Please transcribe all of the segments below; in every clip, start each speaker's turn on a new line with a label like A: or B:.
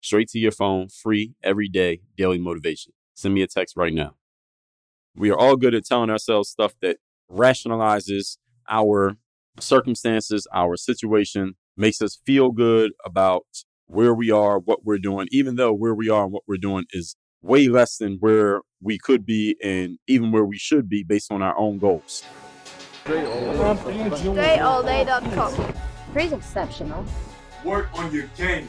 A: Straight to your phone, free every day, daily motivation. Send me a text right now. We are all good at telling ourselves stuff that rationalizes our circumstances, our situation, makes us feel good about where we are, what we're doing, even though where we are and what we're doing is way less than where we could be and even where we should be based on our own goals.
B: DreAllDay.com.
C: Pretty exceptional.
A: Work on your game.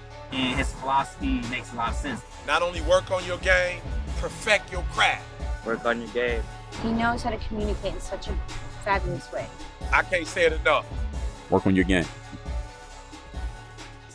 D: And his philosophy makes a lot of sense.
E: Not only work on your game, perfect your craft.
D: Work on your game.
C: He knows how to communicate in such a fabulous way.
E: I can't say it enough.
A: Work on your game.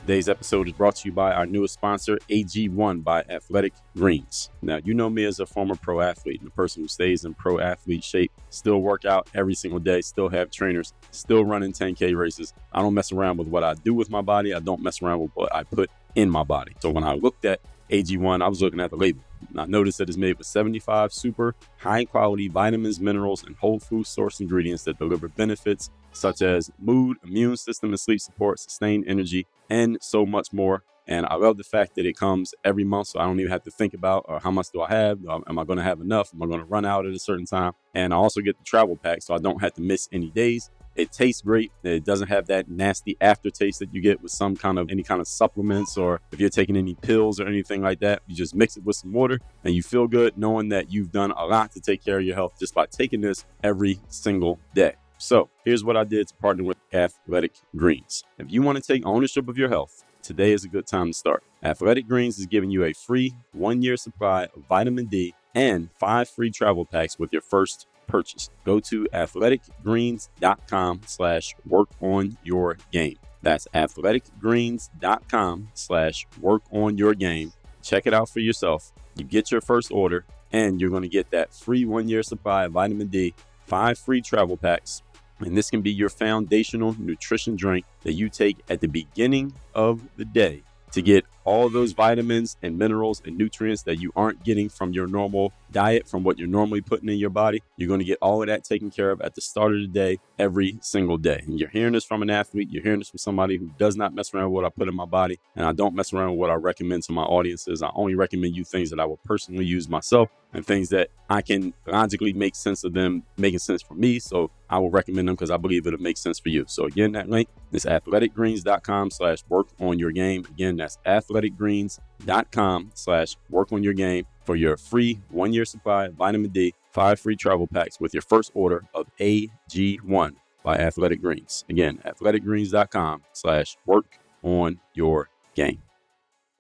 A: Today's episode is brought to you by our newest sponsor, AG1 by Athletic Greens. Now, you know me as a former pro athlete and a person who stays in pro athlete shape, still work out every single day, still have trainers, still running 10K races. I don't mess around with what I do with my body. I don't mess around with what I put in my body. So when I looked at AG1, I was looking at the label. I noticed that it's made with 75 super high quality vitamins, minerals, and whole food source ingredients that deliver benefits such as mood, immune system, and sleep support, sustained energy, and so much more. And I love the fact that it comes every month, so I don't even have to think about or how much do I have? Uh, am I going to have enough? Am I going to run out at a certain time? And I also get the travel pack, so I don't have to miss any days. It tastes great. It doesn't have that nasty aftertaste that you get with some kind of any kind of supplements or if you're taking any pills or anything like that. You just mix it with some water and you feel good knowing that you've done a lot to take care of your health just by taking this every single day. So here's what I did to partner with Athletic Greens. If you want to take ownership of your health, today is a good time to start. Athletic Greens is giving you a free one year supply of vitamin D and five free travel packs with your first purchase. Go to athleticgreens.com slash work on your game. That's athleticgreens.com slash work on your game. Check it out for yourself. You get your first order and you're going to get that free one year supply of vitamin D, five free travel packs. And this can be your foundational nutrition drink that you take at the beginning of the day to get all those vitamins and minerals and nutrients that you aren't getting from your normal diet, from what you're normally putting in your body. You're going to get all of that taken care of at the start of the day, every single day. And you're hearing this from an athlete, you're hearing this from somebody who does not mess around with what I put in my body, and I don't mess around with what I recommend to my audiences. I only recommend you things that I will personally use myself and things that I can logically make sense of them making sense for me. So I will recommend them because I believe it'll make sense for you. So again, that link is athleticgreens.com slash work on your game. Again, that's athleticgreens.com slash work on your game for your free one year supply of vitamin D, five free travel packs with your first order of AG1 by Athletic Greens. Again, athleticgreens.com slash work on your game.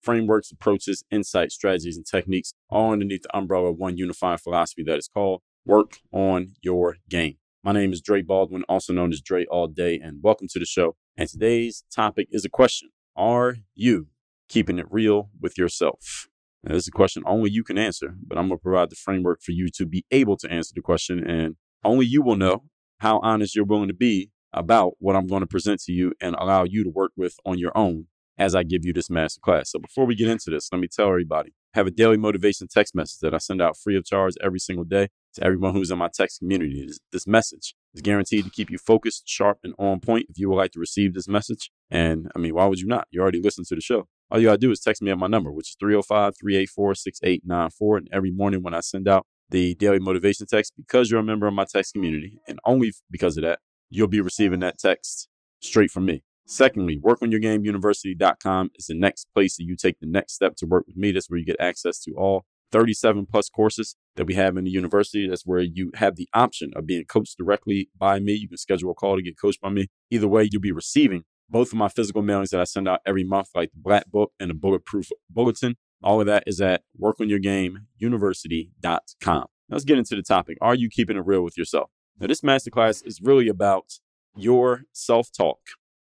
A: frameworks, approaches, insights, strategies, and techniques, all underneath the umbrella of one unifying philosophy that is called work on your game. My name is Dre Baldwin, also known as Dre All Day, and welcome to the show. And today's topic is a question Are you keeping it real with yourself? Now, this is a question only you can answer, but I'm going to provide the framework for you to be able to answer the question, and only you will know how honest you're willing to be about what I'm going to present to you and allow you to work with on your own as I give you this master class. So before we get into this, let me tell everybody, I have a daily motivation text message that I send out free of charge every single day To everyone who's in my text community, this, this message is guaranteed to keep you focused, sharp, and on point if you would like to receive this message. And I mean, why would you not? You already listened to the show. All you gotta do is text me at my number, which is 305 384 6894. And every morning when I send out the daily motivation text, because you're a member of my text community, and only because of that, you'll be receiving that text straight from me. Secondly, workonyourgameuniversity.com is the next place that you take the next step to work with me. That's where you get access to all 37 plus courses that we have in the university. That's where you have the option of being coached directly by me. You can schedule a call to get coached by me. Either way, you'll be receiving both of my physical mailings that I send out every month, like the Black Book and the Bulletproof Bulletin. All of that is at workonyourgameuniversity.com. Now let's get into the topic. Are you keeping it real with yourself? Now, this masterclass is really about your self talk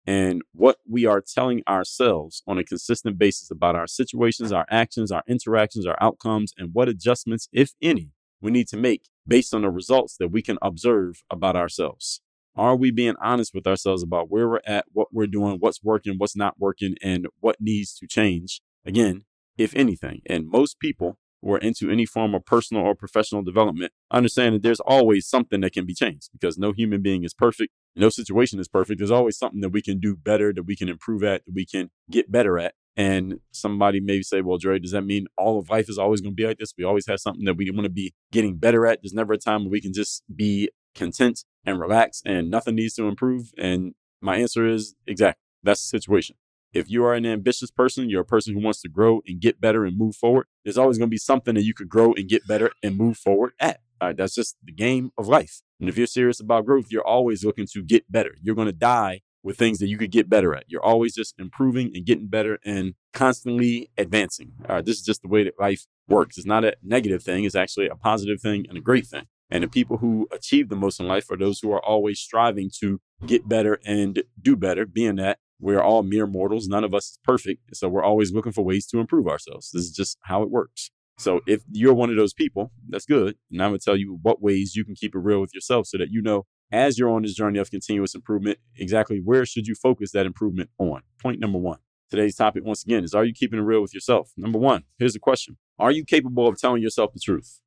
A: and what we are telling ourselves on a consistent basis about our situations, our actions, our interactions, our outcomes, and what adjustments, if any, we need to make based on the results that we can observe about ourselves. Are we being honest with ourselves about where we're at, what we're doing, what's working, what's not working, and what needs to change? Again, if anything. And most people who are into any form of personal or professional development understand that there's always something that can be changed because no human being is perfect. No situation is perfect. There's always something that we can do better, that we can improve at, that we can get better at. And somebody may say, well, Dre, does that mean all of life is always going to be like this? We always have something that we want to be getting better at. There's never a time where we can just be content and relax and nothing needs to improve. And my answer is exactly that's the situation. If you are an ambitious person, you're a person who wants to grow and get better and move forward, there's always going to be something that you could grow and get better and move forward at. All right, that's just the game of life. And if you're serious about growth, you're always looking to get better. You're going to die with things that you could get better at. You're always just improving and getting better and constantly advancing. All right, this is just the way that life works. It's not a negative thing, it's actually a positive thing and a great thing. And the people who achieve the most in life are those who are always striving to get better and do better, being that we're all mere mortals. None of us is perfect. So we're always looking for ways to improve ourselves. This is just how it works. So if you're one of those people, that's good. And I'm going to tell you what ways you can keep it real with yourself so that you know as you're on this journey of continuous improvement, exactly where should you focus that improvement on? Point number one. Today's topic, once again, is Are you keeping it real with yourself? Number one, here's the question Are you capable of telling yourself the truth?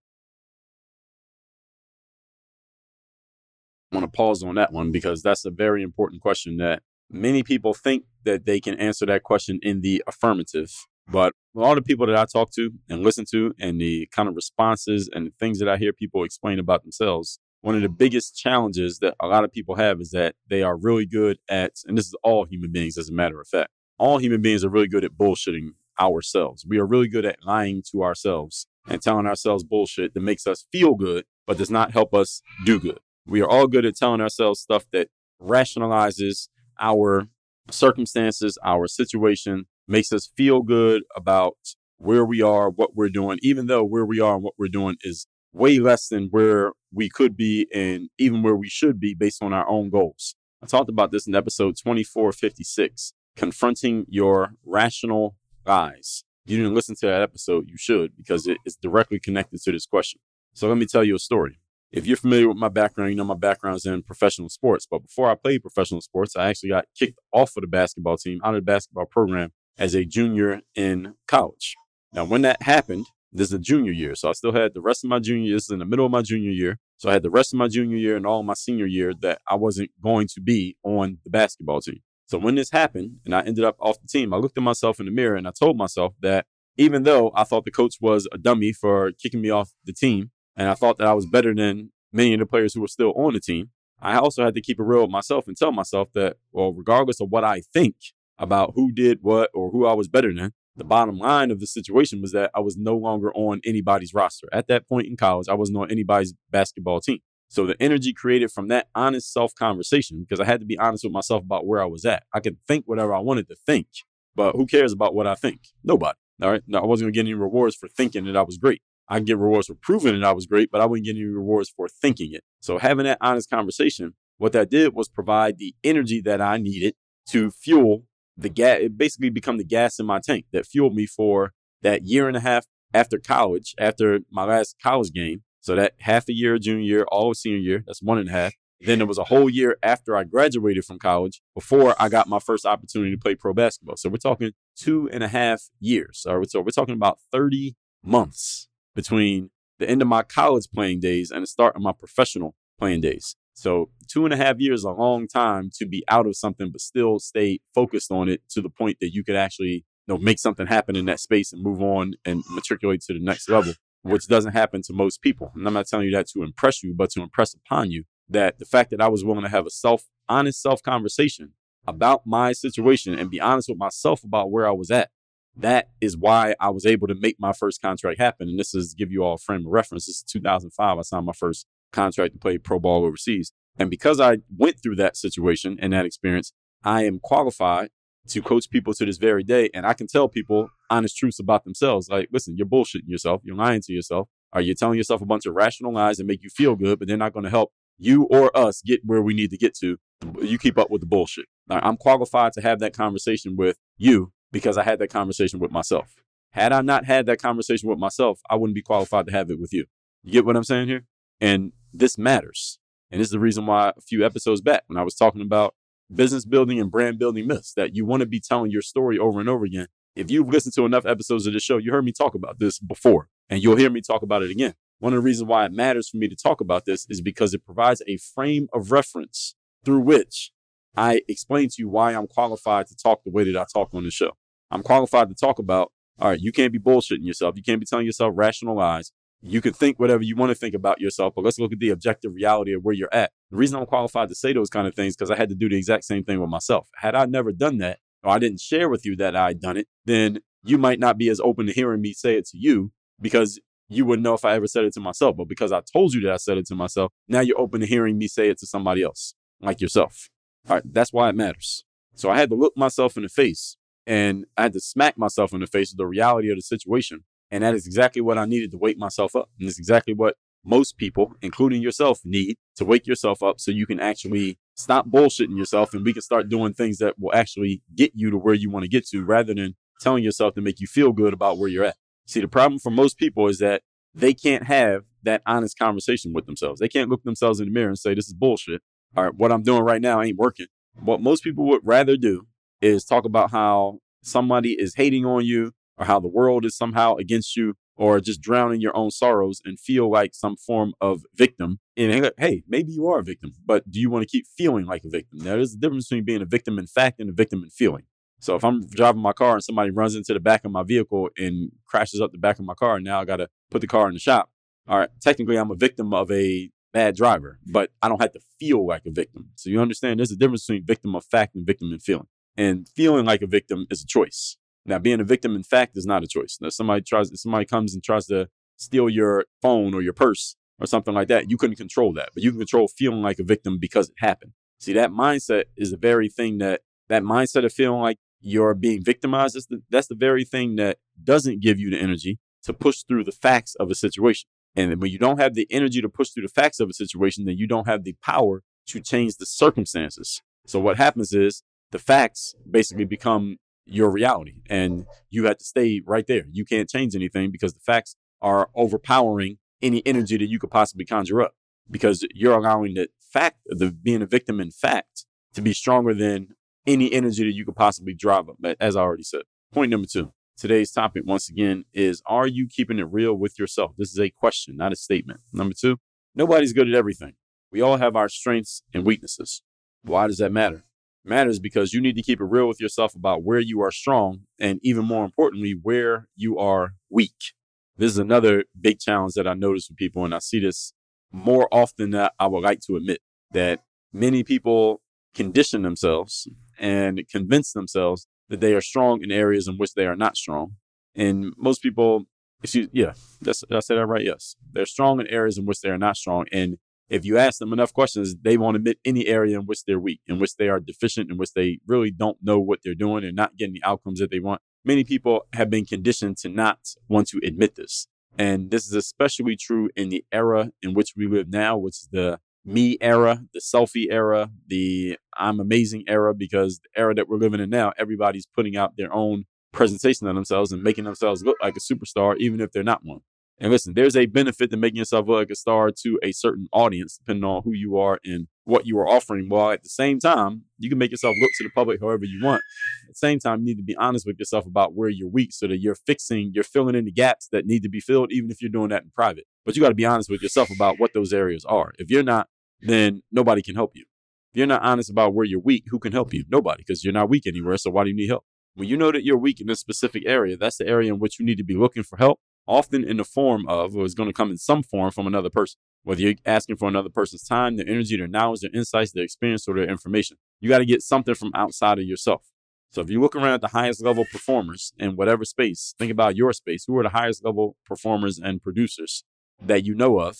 A: I want to pause on that one because that's a very important question that many people think that they can answer that question in the affirmative. But all the people that I talk to and listen to, and the kind of responses and things that I hear people explain about themselves, one of the biggest challenges that a lot of people have is that they are really good at, and this is all human beings as a matter of fact, all human beings are really good at bullshitting ourselves. We are really good at lying to ourselves and telling ourselves bullshit that makes us feel good, but does not help us do good. We are all good at telling ourselves stuff that rationalizes our circumstances, our situation, makes us feel good about where we are, what we're doing, even though where we are and what we're doing is way less than where we could be and even where we should be based on our own goals. I talked about this in episode 2456, confronting your rational lies. You didn't listen to that episode, you should, because it is directly connected to this question. So let me tell you a story if you're familiar with my background, you know my background is in professional sports. But before I played professional sports, I actually got kicked off of the basketball team, out of the basketball program as a junior in college. Now, when that happened, this is a junior year. So I still had the rest of my junior year. This is in the middle of my junior year. So I had the rest of my junior year and all my senior year that I wasn't going to be on the basketball team. So when this happened and I ended up off the team, I looked at myself in the mirror and I told myself that even though I thought the coach was a dummy for kicking me off the team, and I thought that I was better than many of the players who were still on the team. I also had to keep it real with myself and tell myself that, well, regardless of what I think about who did what or who I was better than, the bottom line of the situation was that I was no longer on anybody's roster. At that point in college, I wasn't on anybody's basketball team. So the energy created from that honest self conversation, because I had to be honest with myself about where I was at. I could think whatever I wanted to think, but who cares about what I think? Nobody. All right. No, I wasn't going to get any rewards for thinking that I was great. I can get rewards for proving that I was great, but I wouldn't get any rewards for thinking it. So having that honest conversation, what that did was provide the energy that I needed to fuel the gas, it basically become the gas in my tank that fueled me for that year and a half after college, after my last college game. So that half a year, junior year, all senior year, that's one and a half. Then it was a whole year after I graduated from college before I got my first opportunity to play pro basketball. So we're talking two and a half years. So we're talking about 30 months between the end of my college playing days and the start of my professional playing days. So two and a half years a long time to be out of something, but still stay focused on it to the point that you could actually you know, make something happen in that space and move on and matriculate to the next level, which doesn't happen to most people. And I'm not telling you that to impress you, but to impress upon you that the fact that I was willing to have a self, honest self conversation about my situation and be honest with myself about where I was at. That is why I was able to make my first contract happen. And this is give you all a frame of reference. This is 2005. I signed my first contract to play pro ball overseas. And because I went through that situation and that experience, I am qualified to coach people to this very day. And I can tell people honest truths about themselves. Like, listen, you're bullshitting yourself. You're lying to yourself. Are you telling yourself a bunch of rational lies that make you feel good, but they're not going to help you or us get where we need to get to? You keep up with the bullshit. I'm qualified to have that conversation with you because I had that conversation with myself. Had I not had that conversation with myself, I wouldn't be qualified to have it with you. You get what I'm saying here? And this matters. And this is the reason why a few episodes back, when I was talking about business building and brand building myths, that you want to be telling your story over and over again. If you've listened to enough episodes of the show, you heard me talk about this before, and you'll hear me talk about it again. One of the reasons why it matters for me to talk about this is because it provides a frame of reference through which I explain to you why I'm qualified to talk the way that I talk on the show. I'm qualified to talk about, all right, you can't be bullshitting yourself. You can't be telling yourself rational lies. You can think whatever you want to think about yourself, but let's look at the objective reality of where you're at. The reason I'm qualified to say those kind of things because I had to do the exact same thing with myself. Had I never done that, or I didn't share with you that I'd done it, then you might not be as open to hearing me say it to you because you wouldn't know if I ever said it to myself. But because I told you that I said it to myself, now you're open to hearing me say it to somebody else, like yourself. All right, that's why it matters. So I had to look myself in the face and I had to smack myself in the face of the reality of the situation and that is exactly what I needed to wake myself up. And it's exactly what most people, including yourself, need to wake yourself up so you can actually stop bullshitting yourself and we can start doing things that will actually get you to where you want to get to rather than telling yourself to make you feel good about where you're at. See, the problem for most people is that they can't have that honest conversation with themselves. They can't look themselves in the mirror and say, This is bullshit. All right, what I'm doing right now ain't working. What most people would rather do is talk about how somebody is hating on you or how the world is somehow against you or just drown in your own sorrows and feel like some form of victim. And hey, maybe you are a victim, but do you want to keep feeling like a victim? Now, there's a difference between being a victim in fact and a victim in feeling. So if I'm driving my car and somebody runs into the back of my vehicle and crashes up the back of my car, and now I got to put the car in the shop. All right, technically I'm a victim of a bad driver, but I don't have to feel like a victim. So you understand there's a difference between victim of fact and victim in feeling. And feeling like a victim is a choice. Now, being a victim in fact is not a choice. Now, somebody tries, somebody comes and tries to steal your phone or your purse or something like that. You couldn't control that, but you can control feeling like a victim because it happened. See, that mindset is the very thing that that mindset of feeling like you're being victimized. That's the, that's the very thing that doesn't give you the energy to push through the facts of a situation. And when you don't have the energy to push through the facts of a situation, then you don't have the power to change the circumstances. So what happens is the facts basically become your reality and you have to stay right there. You can't change anything because the facts are overpowering any energy that you could possibly conjure up because you're allowing the fact the being a victim in fact to be stronger than any energy that you could possibly drive up. As I already said. Point number two. Today's topic, once again, is Are you keeping it real with yourself? This is a question, not a statement. Number two, nobody's good at everything. We all have our strengths and weaknesses. Why does that matter? Matters because you need to keep it real with yourself about where you are strong and even more importantly, where you are weak. This is another big challenge that I notice with people, and I see this more often than I would like to admit that many people condition themselves and convince themselves that they are strong in areas in which they are not strong. And most people, excuse, yeah, that's, did I say that right? Yes. They're strong in areas in which they are not strong. And if you ask them enough questions, they won't admit any area in which they're weak, in which they are deficient, in which they really don't know what they're doing and not getting the outcomes that they want. Many people have been conditioned to not want to admit this. And this is especially true in the era in which we live now, which is the me era, the selfie era, the I'm amazing era, because the era that we're living in now, everybody's putting out their own presentation of themselves and making themselves look like a superstar, even if they're not one. And listen, there's a benefit to making yourself look like a star to a certain audience, depending on who you are and what you are offering. While at the same time, you can make yourself look to the public however you want. At the same time, you need to be honest with yourself about where you're weak so that you're fixing, you're filling in the gaps that need to be filled, even if you're doing that in private. But you got to be honest with yourself about what those areas are. If you're not, then nobody can help you. If you're not honest about where you're weak, who can help you? Nobody, because you're not weak anywhere. So why do you need help? When you know that you're weak in a specific area, that's the area in which you need to be looking for help, often in the form of, or it's going to come in some form from another person. Whether you're asking for another person's time, their energy, their knowledge, their insights, their experience, or their information, you got to get something from outside of yourself. So if you look around at the highest level performers in whatever space, think about your space. Who are the highest level performers and producers that you know of?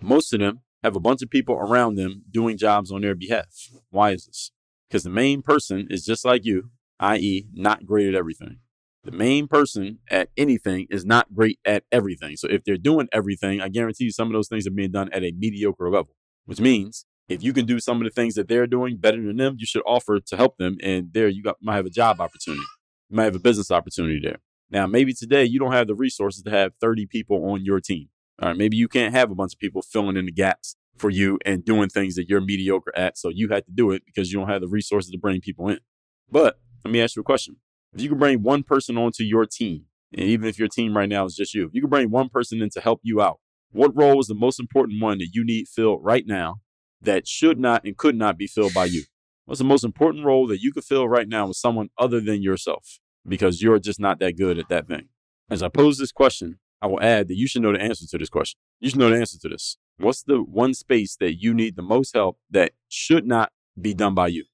A: Most of them have a bunch of people around them doing jobs on their behalf. Why is this? Because the main person is just like you, i.e., not great at everything. The main person at anything is not great at everything. So if they're doing everything, I guarantee you some of those things are being done at a mediocre level, which means if you can do some of the things that they're doing better than them, you should offer to help them. And there you got, might have a job opportunity. You might have a business opportunity there. Now, maybe today you don't have the resources to have 30 people on your team. All right, maybe you can't have a bunch of people filling in the gaps for you and doing things that you're mediocre at. So you had to do it because you don't have the resources to bring people in. But let me ask you a question. If you can bring one person onto your team, and even if your team right now is just you, if you can bring one person in to help you out, what role is the most important one that you need filled right now that should not and could not be filled by you? What's the most important role that you could fill right now with someone other than yourself because you're just not that good at that thing? As I pose this question, I will add that you should know the answer to this question. You should know the answer to this. What's the one space that you need the most help that should not be done by you?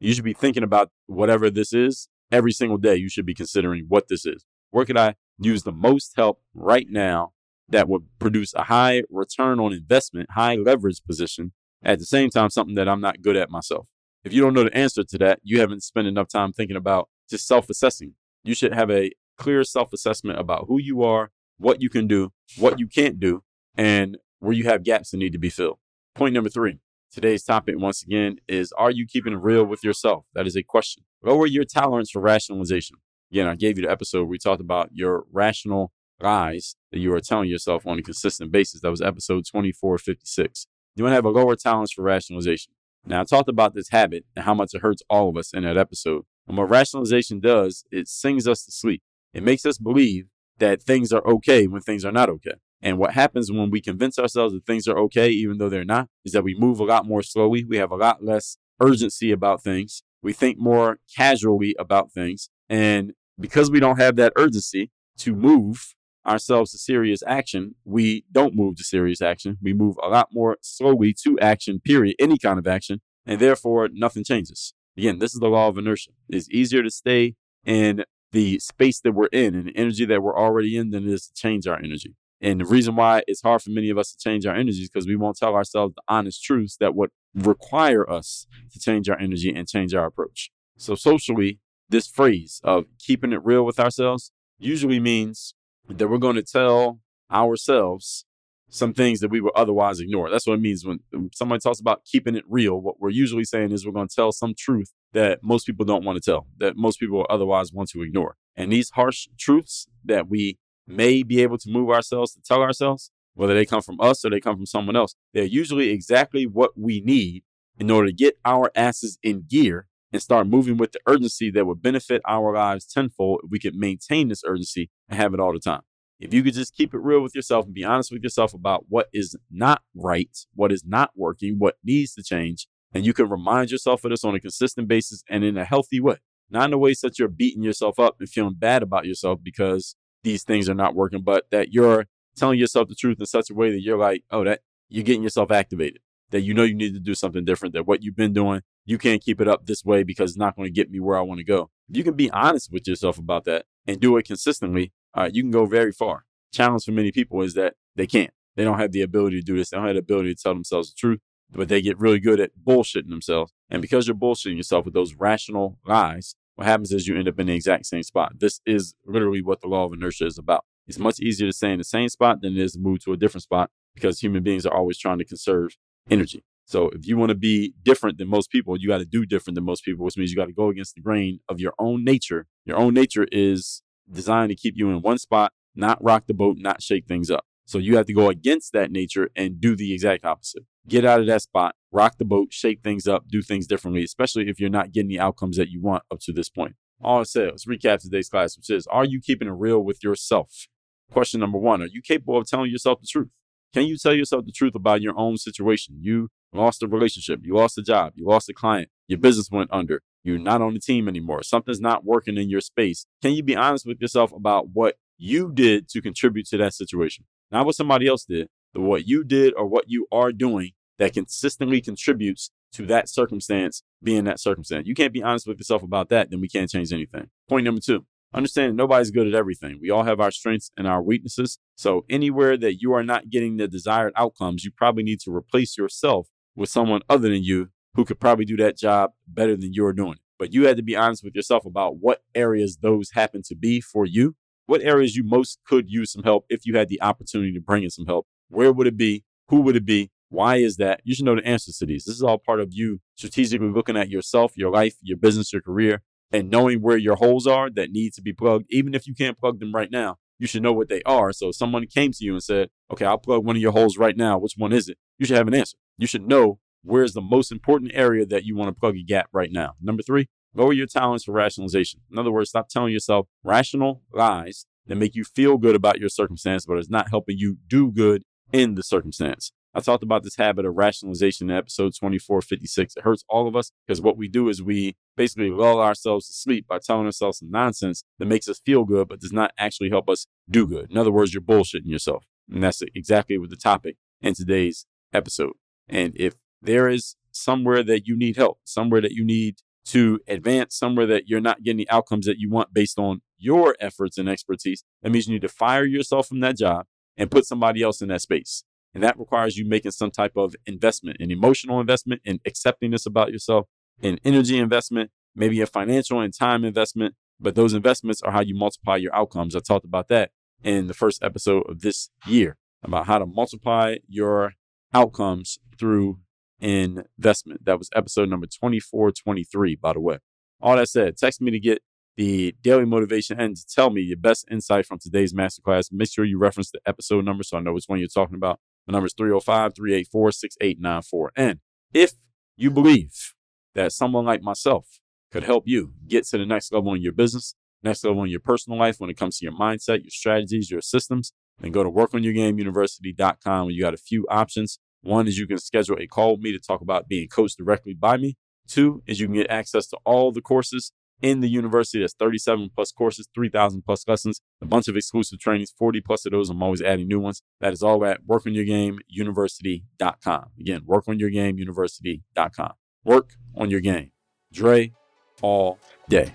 A: You should be thinking about whatever this is every single day. You should be considering what this is. Where could I use the most help right now that would produce a high return on investment, high leverage position at the same time, something that I'm not good at myself. If you don't know the answer to that, you haven't spent enough time thinking about just self assessing. You should have a clear self assessment about who you are, what you can do, what you can't do, and where you have gaps that need to be filled. Point number three. Today's topic, once again, is Are you keeping real with yourself? That is a question. Lower your tolerance for rationalization. Again, I gave you the episode where we talked about your rational lies that you are telling yourself on a consistent basis. That was episode 2456. You want to have a lower tolerance for rationalization. Now, I talked about this habit and how much it hurts all of us in that episode. And what rationalization does, it sings us to sleep. It makes us believe that things are okay when things are not okay. And what happens when we convince ourselves that things are okay, even though they're not, is that we move a lot more slowly. We have a lot less urgency about things. We think more casually about things. And because we don't have that urgency to move, ourselves to serious action, we don't move to serious action. We move a lot more slowly to action, period, any kind of action, and therefore nothing changes. Again, this is the law of inertia. It's easier to stay in the space that we're in and the energy that we're already in than it is to change our energy. And the reason why it's hard for many of us to change our energy is because we won't tell ourselves the honest truths that would require us to change our energy and change our approach. So, socially, this phrase of keeping it real with ourselves usually means that we're going to tell ourselves some things that we would otherwise ignore. That's what it means when somebody talks about keeping it real. What we're usually saying is we're going to tell some truth that most people don't want to tell, that most people otherwise want to ignore. And these harsh truths that we may be able to move ourselves to tell ourselves, whether they come from us or they come from someone else, they're usually exactly what we need in order to get our asses in gear and start moving with the urgency that would benefit our lives tenfold if we could maintain this urgency and have it all the time. If you could just keep it real with yourself and be honest with yourself about what is not right, what is not working, what needs to change, and you can remind yourself of this on a consistent basis and in a healthy way, not in a way that you're beating yourself up and feeling bad about yourself because these things are not working, but that you're telling yourself the truth in such a way that you're like, oh, that you're getting yourself activated, that you know you need to do something different, that what you've been doing, you can't keep it up this way because it's not going to get me where I want to go. If you can be honest with yourself about that and do it consistently, uh, you can go very far. Challenge for many people is that they can't. They don't have the ability to do this. They don't have the ability to tell themselves the truth, but they get really good at bullshitting themselves. And because you're bullshitting yourself with those rational lies, what happens is you end up in the exact same spot. This is literally what the law of inertia is about. It's much easier to stay in the same spot than it is to move to a different spot because human beings are always trying to conserve energy. So if you want to be different than most people, you got to do different than most people, which means you got to go against the grain of your own nature. Your own nature is designed to keep you in one spot, not rock the boat, not shake things up. So you have to go against that nature and do the exact opposite. Get out of that spot, rock the boat, shake things up, do things differently, especially if you're not getting the outcomes that you want up to this point. All let's recap today's class, which is Are you keeping it real with yourself? Question number one Are you capable of telling yourself the truth? Can you tell yourself the truth about your own situation? You lost a relationship, you lost a job, you lost a client, your business went under, you're not on the team anymore, something's not working in your space. Can you be honest with yourself about what you did to contribute to that situation? Not what somebody else did, but what you did or what you are doing that consistently contributes to that circumstance being that circumstance. You can't be honest with yourself about that, then we can't change anything. Point number two understand nobody's good at everything. We all have our strengths and our weaknesses. So, anywhere that you are not getting the desired outcomes, you probably need to replace yourself with someone other than you who could probably do that job better than you're doing. But you had to be honest with yourself about what areas those happen to be for you, what areas you most could use some help if you had the opportunity to bring in some help. Where would it be? Who would it be? Why is that? You should know the answers to these. This is all part of you strategically looking at yourself, your life, your business, your career, and knowing where your holes are that need to be plugged. Even if you can't plug them right now, you should know what they are. So if someone came to you and said, okay, I'll plug one of your holes right now. Which one is it? You should have an answer. You should know where's the most important area that you want to plug a gap right now. Number three, lower your tolerance for rationalization. In other words, stop telling yourself rational lies that make you feel good about your circumstance, but it's not helping you do good in the circumstance. I talked about this habit of rationalization in episode 2456. It hurts all of us because what we do is we basically lull ourselves to sleep by telling ourselves some nonsense that makes us feel good, but does not actually help us do good. In other words, you're bullshitting yourself. And that's exactly what the topic in today's episode. And if there is somewhere that you need help, somewhere that you need to advance, somewhere that you're not getting the outcomes that you want based on your efforts and expertise, that means you need to fire yourself from that job and put somebody else in that space. And that requires you making some type of investment, an emotional investment in accepting this about yourself, an energy investment, maybe a financial and time investment. But those investments are how you multiply your outcomes. I talked about that in the first episode of this year about how to multiply your outcomes through investment. That was episode number 2423, by the way. All that said, text me to get the daily motivation and to tell me your best insight from today's masterclass. Make sure you reference the episode number so I know which one you're talking about. The number is 305 384 6894. And if you believe that someone like myself could help you get to the next level in your business, next level in your personal life when it comes to your mindset, your strategies, your systems, then go to workonyourgameuniversity.com where you got a few options. One is you can schedule a call with me to talk about being coached directly by me. Two is you can get access to all the courses in the university. That's 37 plus courses, 3,000 plus lessons, a bunch of exclusive trainings, 40 plus of those. I'm always adding new ones. That is all at workonyourgameuniversity.com. Again, workonyourgameuniversity.com. Work on your game. Dre all day.